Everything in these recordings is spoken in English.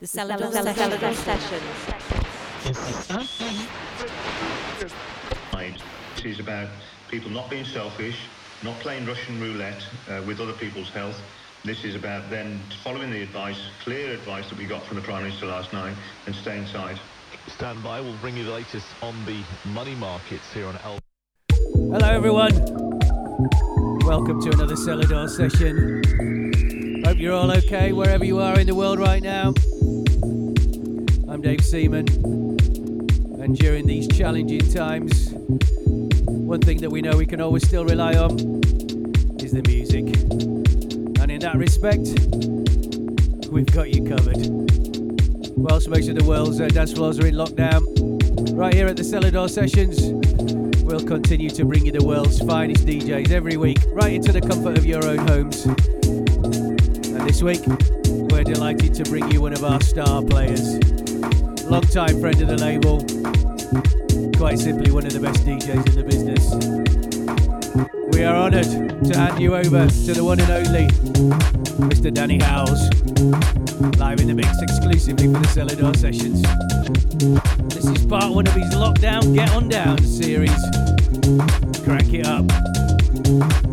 The Selador Sessions. It is about people not being selfish, not playing Russian roulette uh, with other people's health. This is about then following the advice, clear advice that we got from the Prime Minister last night and stay inside. Stand by, we'll bring you the latest on the money markets here on L. Hello, everyone. Welcome to another Selador session. Hope you're all okay wherever you are in the world right now. Dave Seaman, and during these challenging times, one thing that we know we can always still rely on is the music. And in that respect, we've got you covered. Whilst most of the world's uh, dance floors are in lockdown, right here at the Selador Sessions, we'll continue to bring you the world's finest DJs every week, right into the comfort of your own homes. And this week, we're delighted to bring you one of our star players, long-time friend of the label, quite simply one of the best DJs in the business. We are honoured to hand you over to the one and only Mr. Danny Howells, live in the mix exclusively for the Selador Sessions. This is part one of his Lockdown Get On Down series. Crank it up.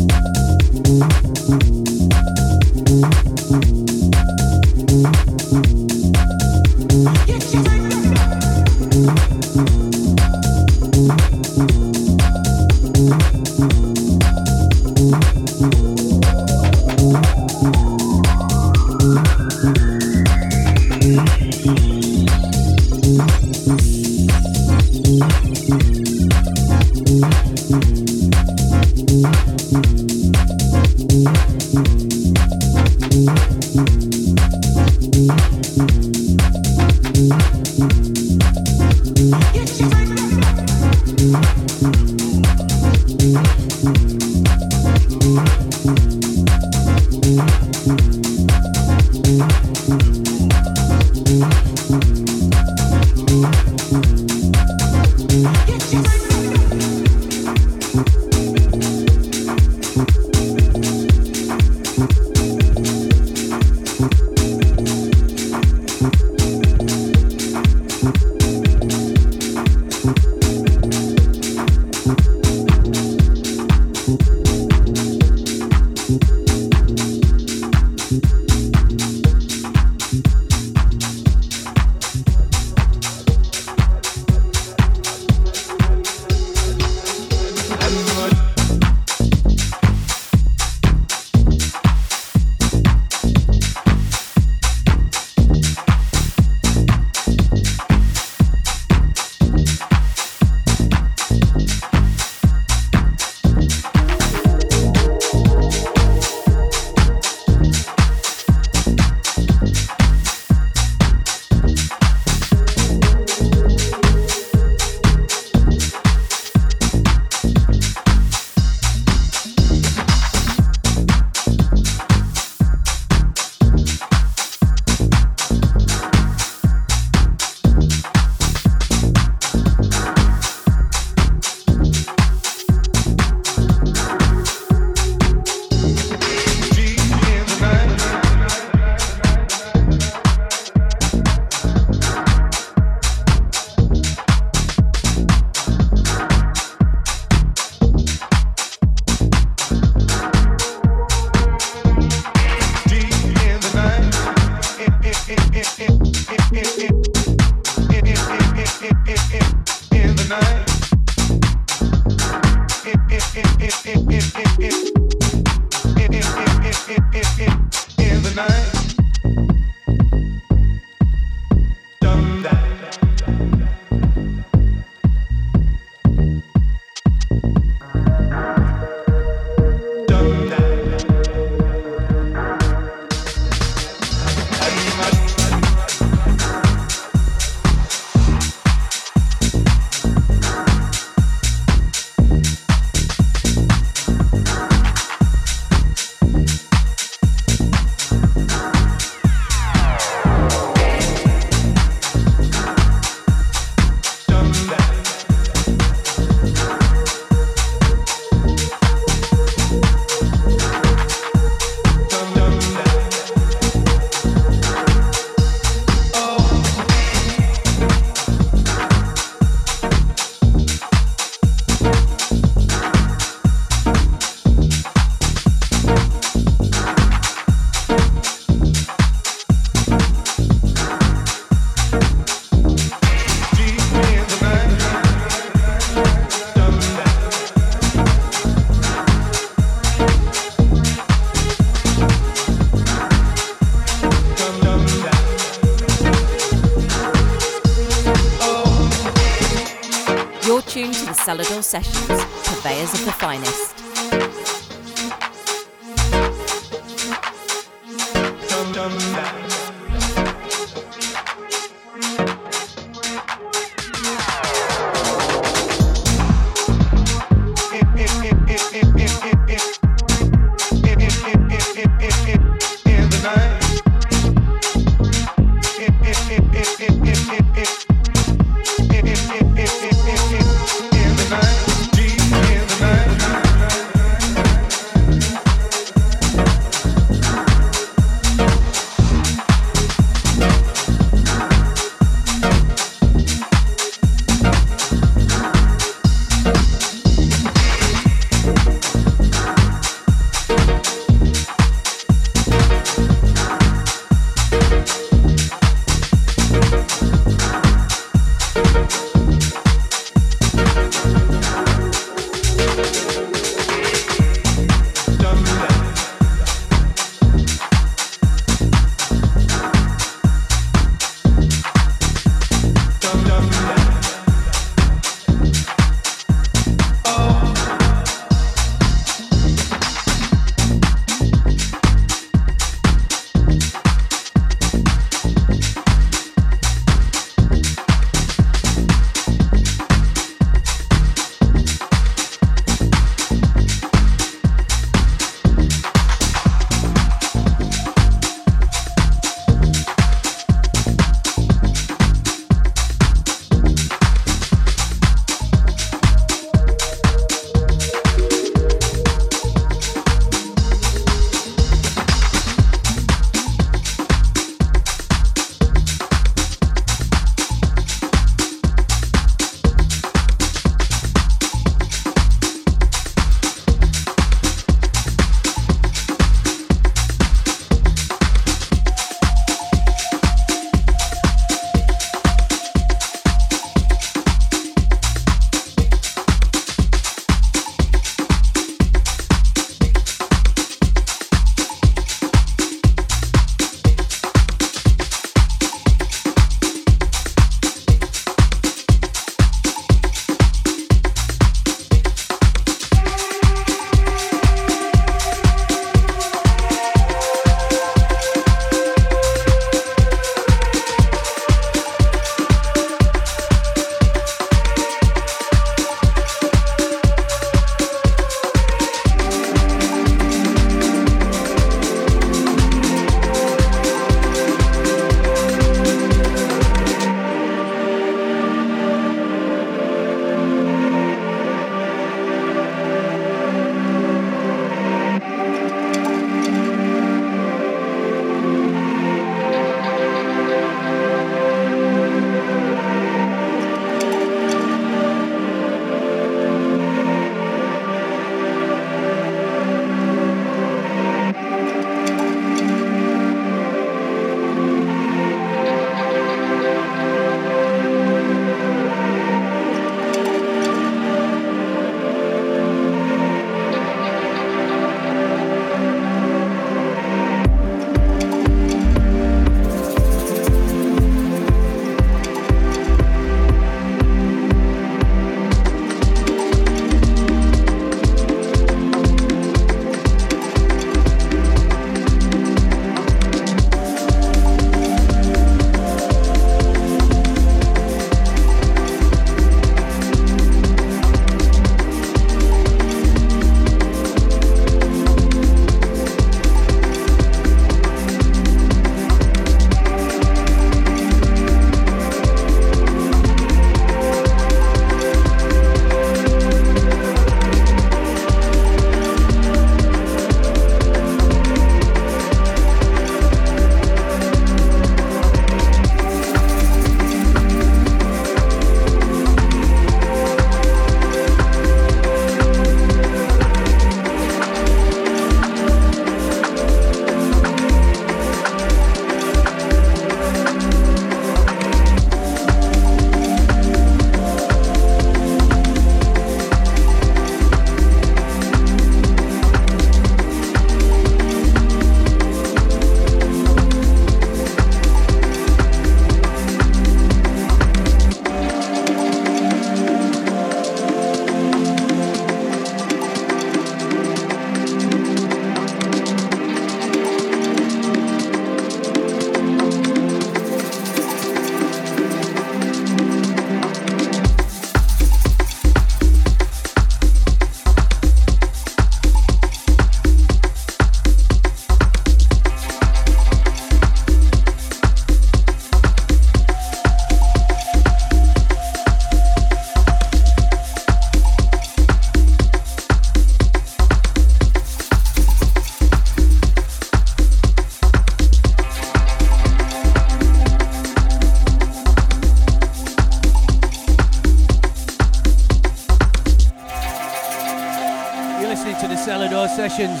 Sessions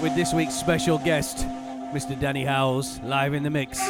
with this week's special guest, Mr. Danny Howells, live in the mix.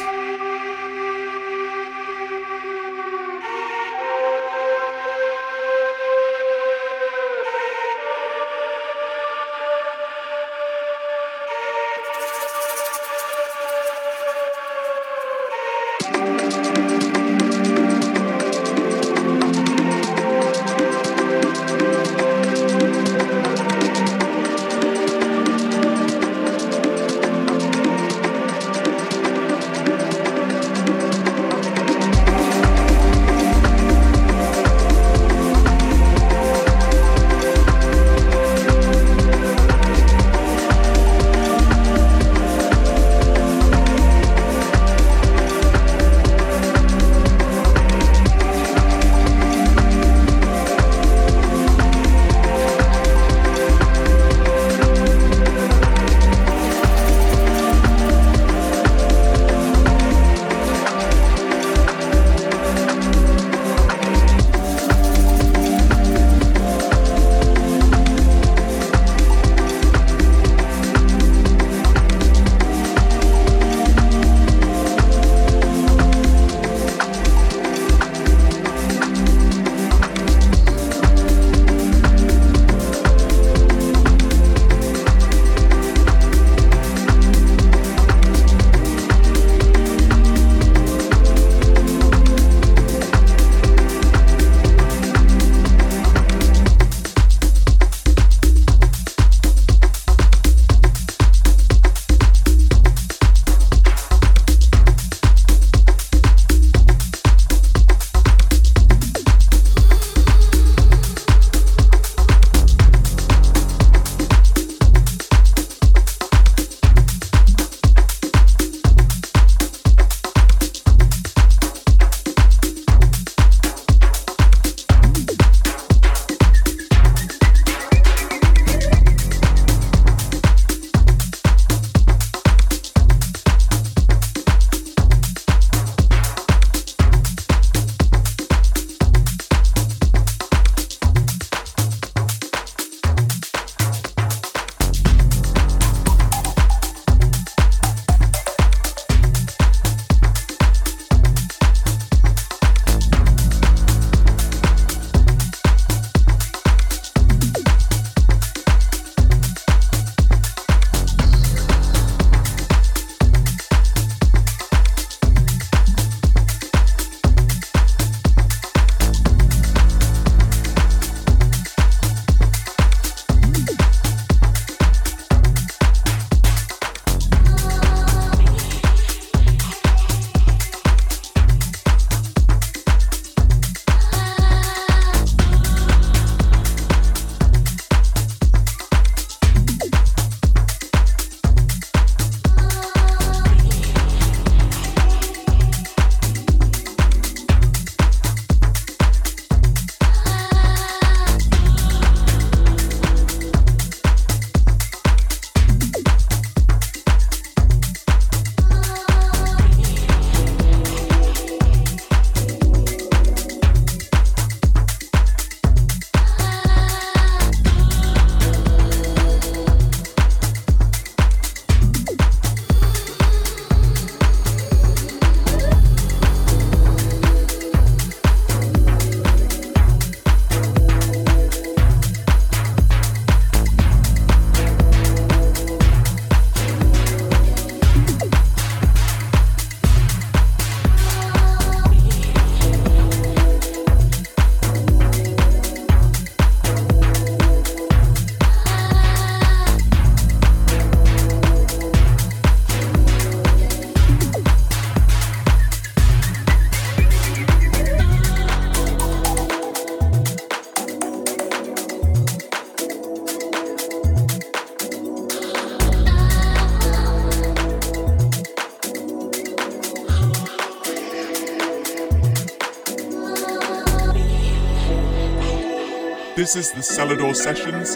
This is the Selador Sessions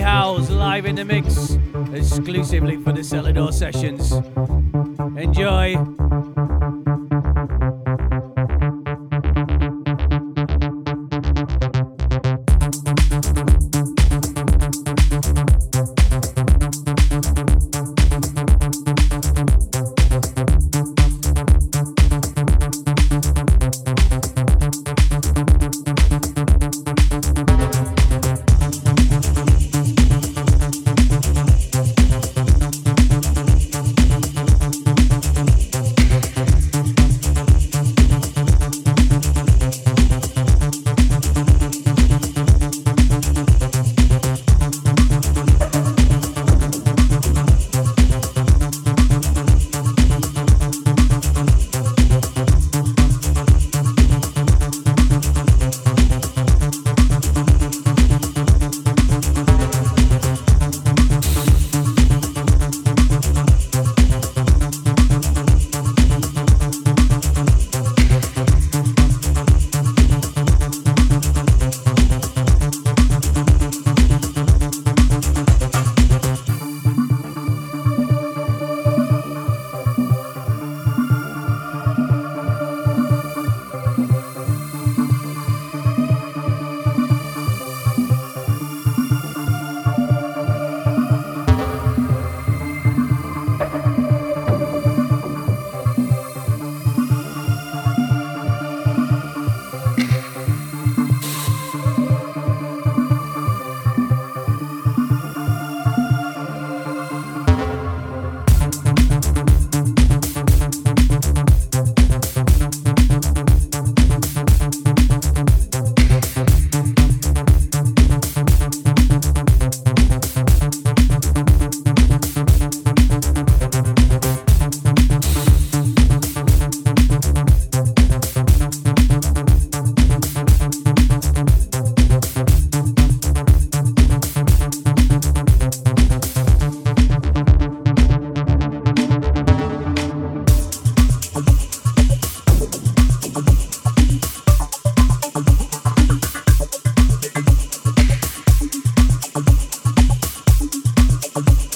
Howells live in the mix, exclusively for the Selador sessions. Enjoy. Okay.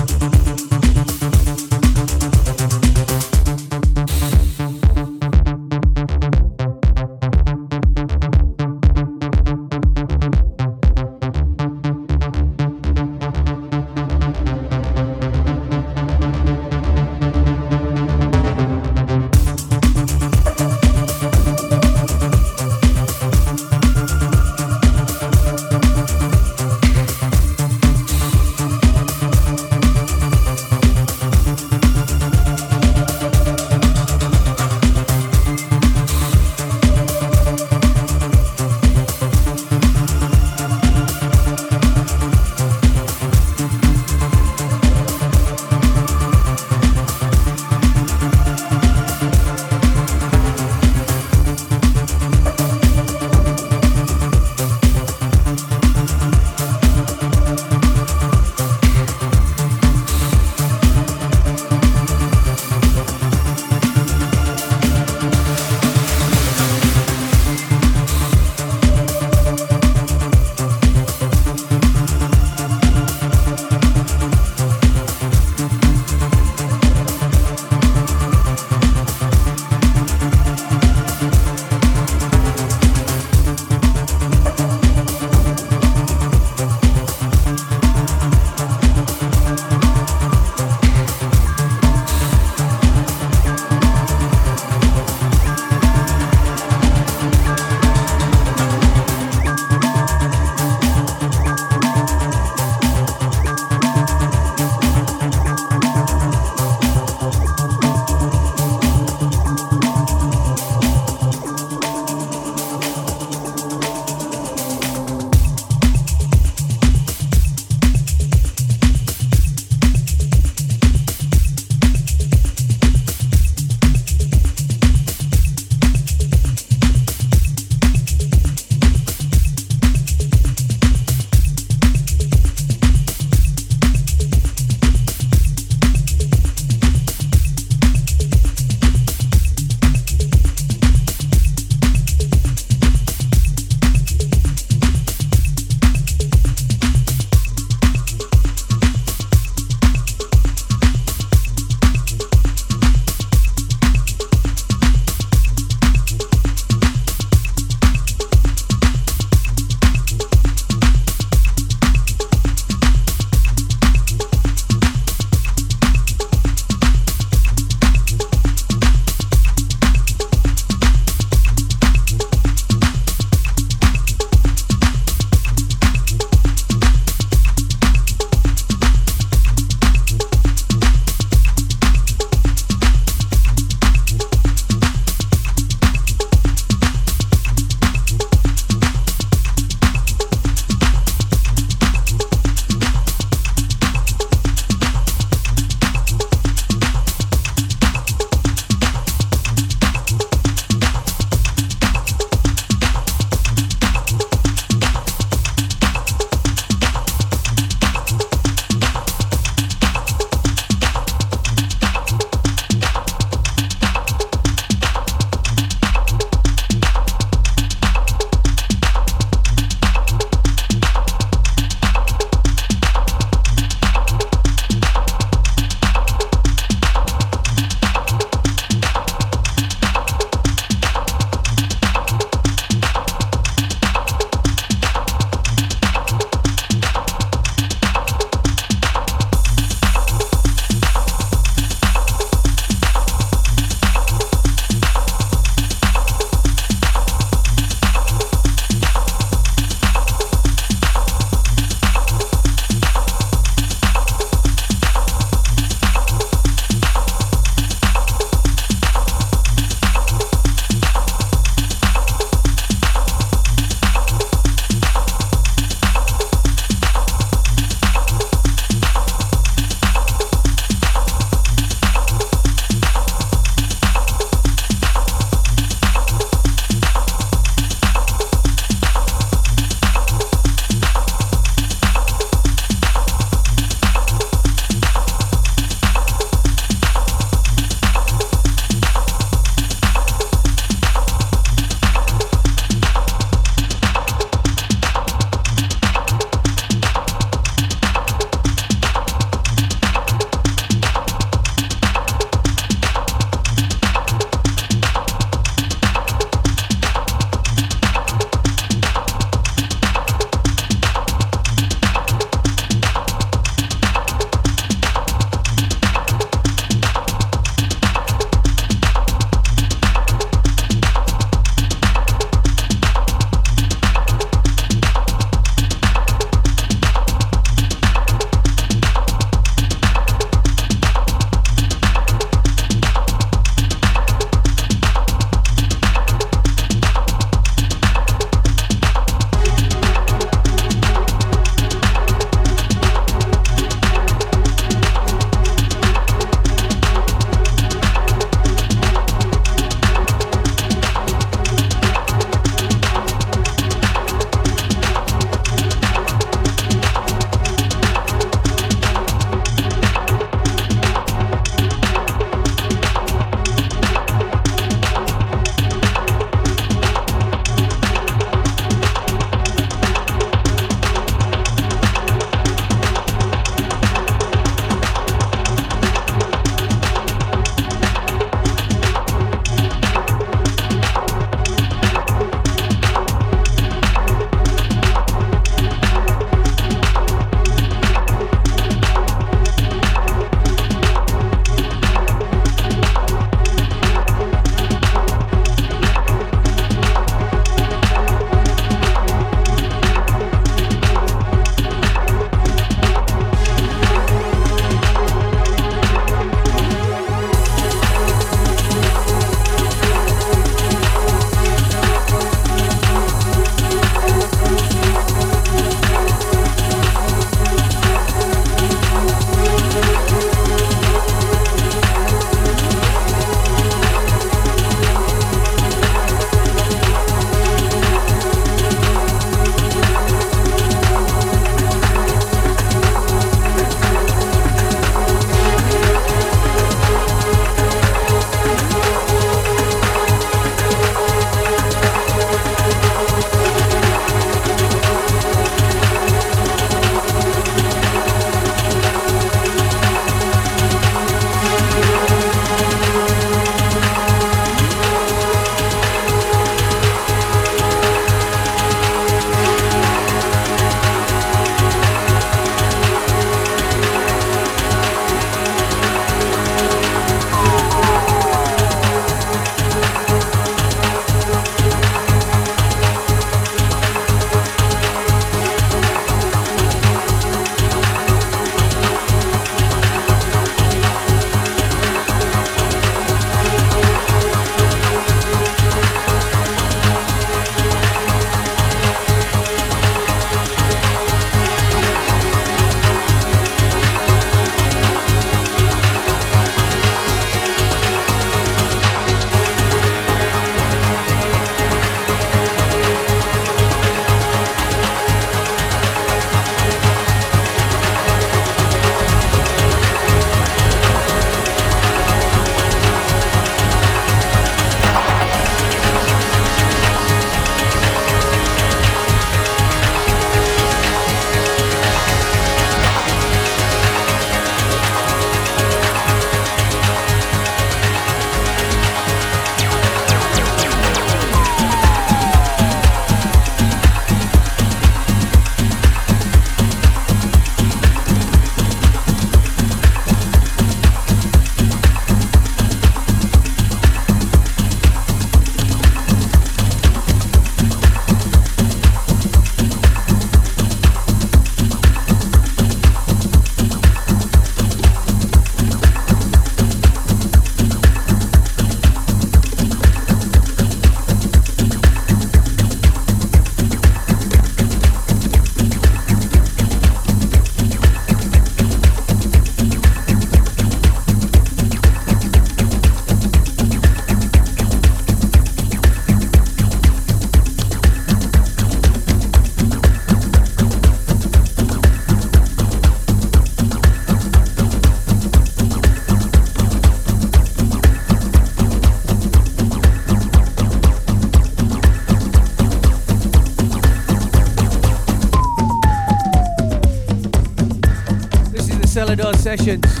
Sessions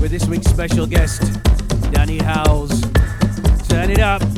with this week's special guest, Danny Howells. Turn it up.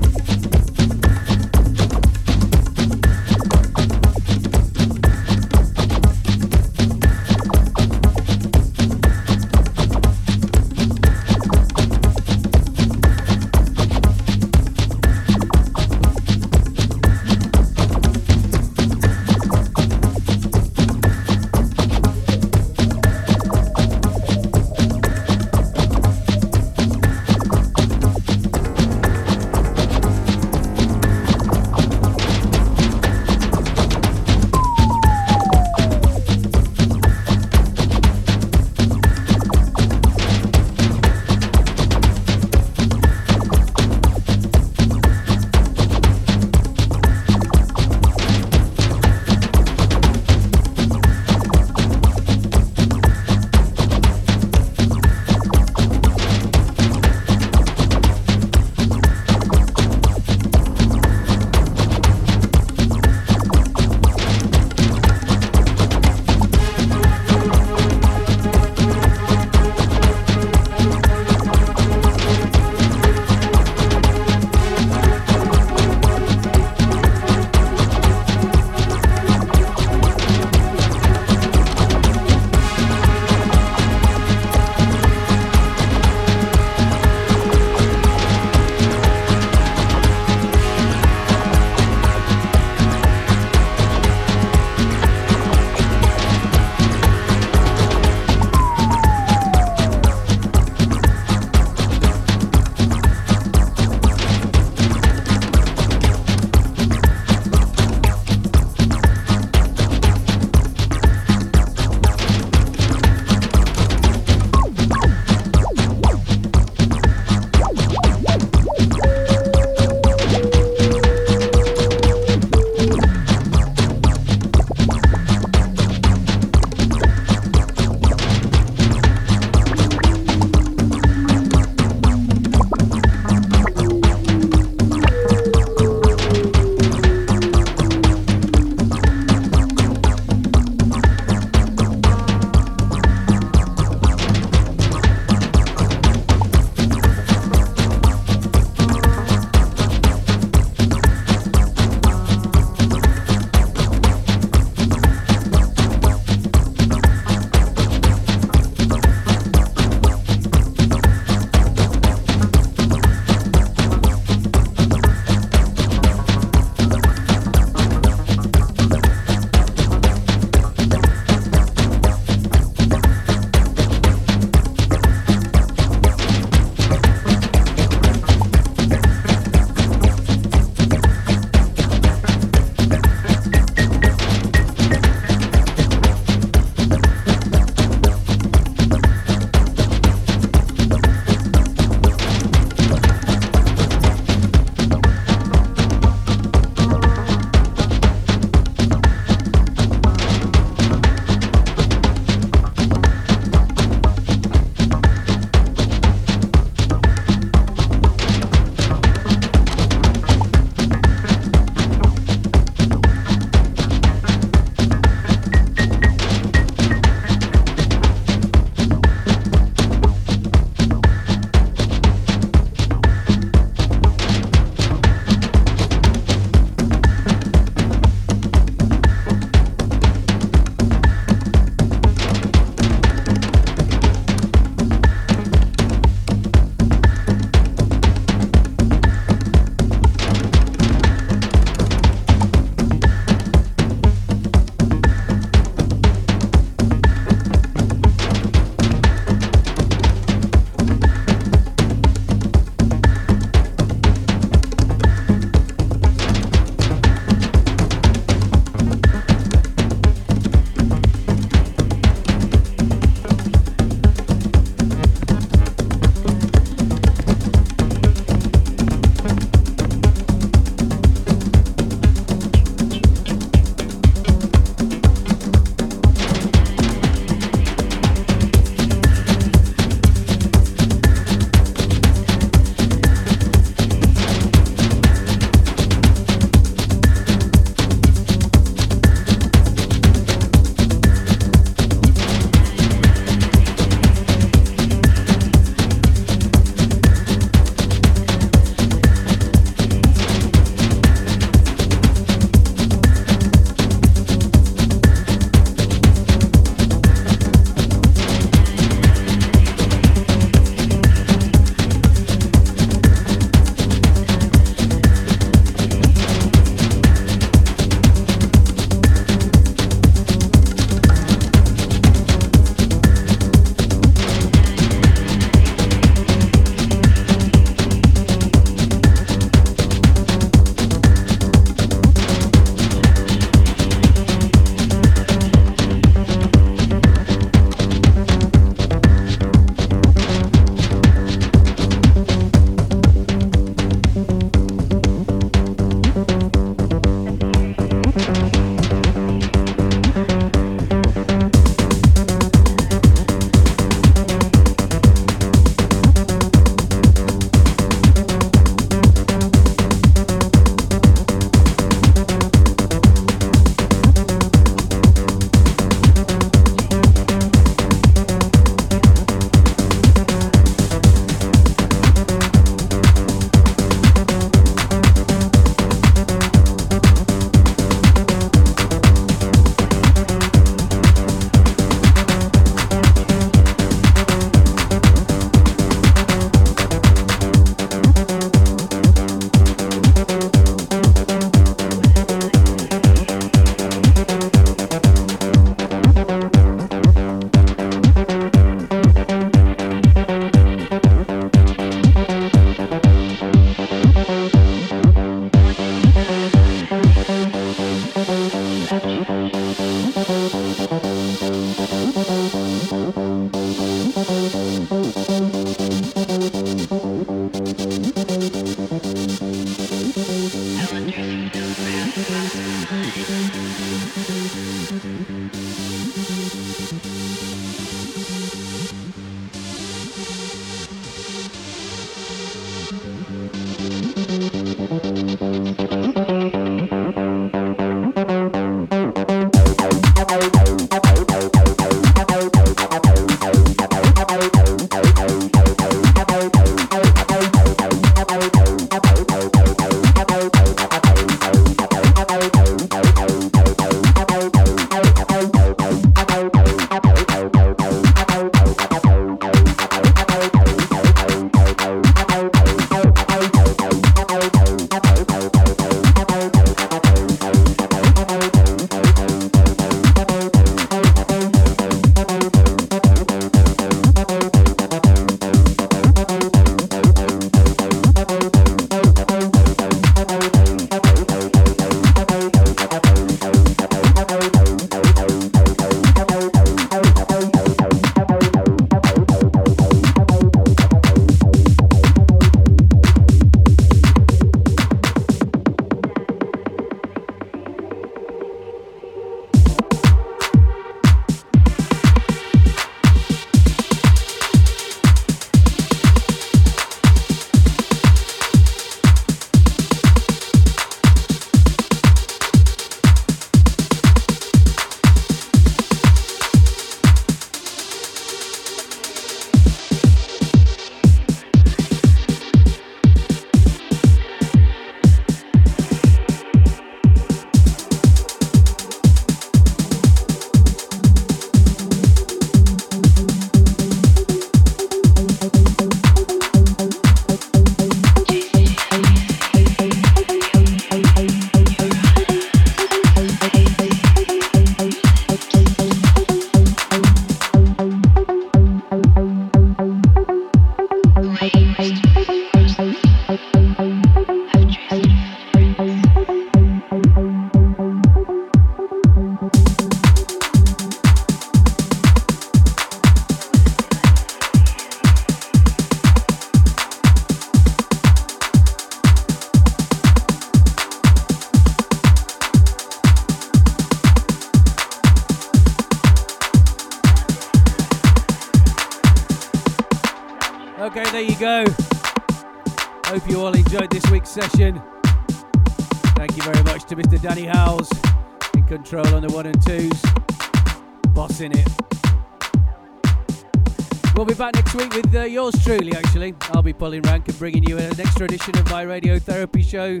I'll be pulling rank and bringing you an extra edition of my radiotherapy show.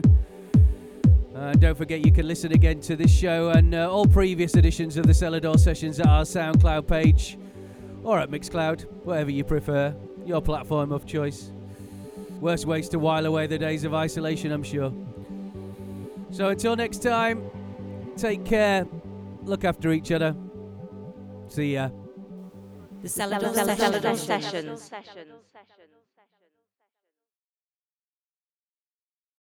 Uh, don't forget you can listen again to this show and uh, all previous editions of the Selador sessions at our SoundCloud page or at Mixcloud, whatever you prefer, your platform of choice. Worst ways to while away the days of isolation, I'm sure. So until next time, take care, look after each other. See ya. The Selador, Selador, Selador Sessions. Sessions.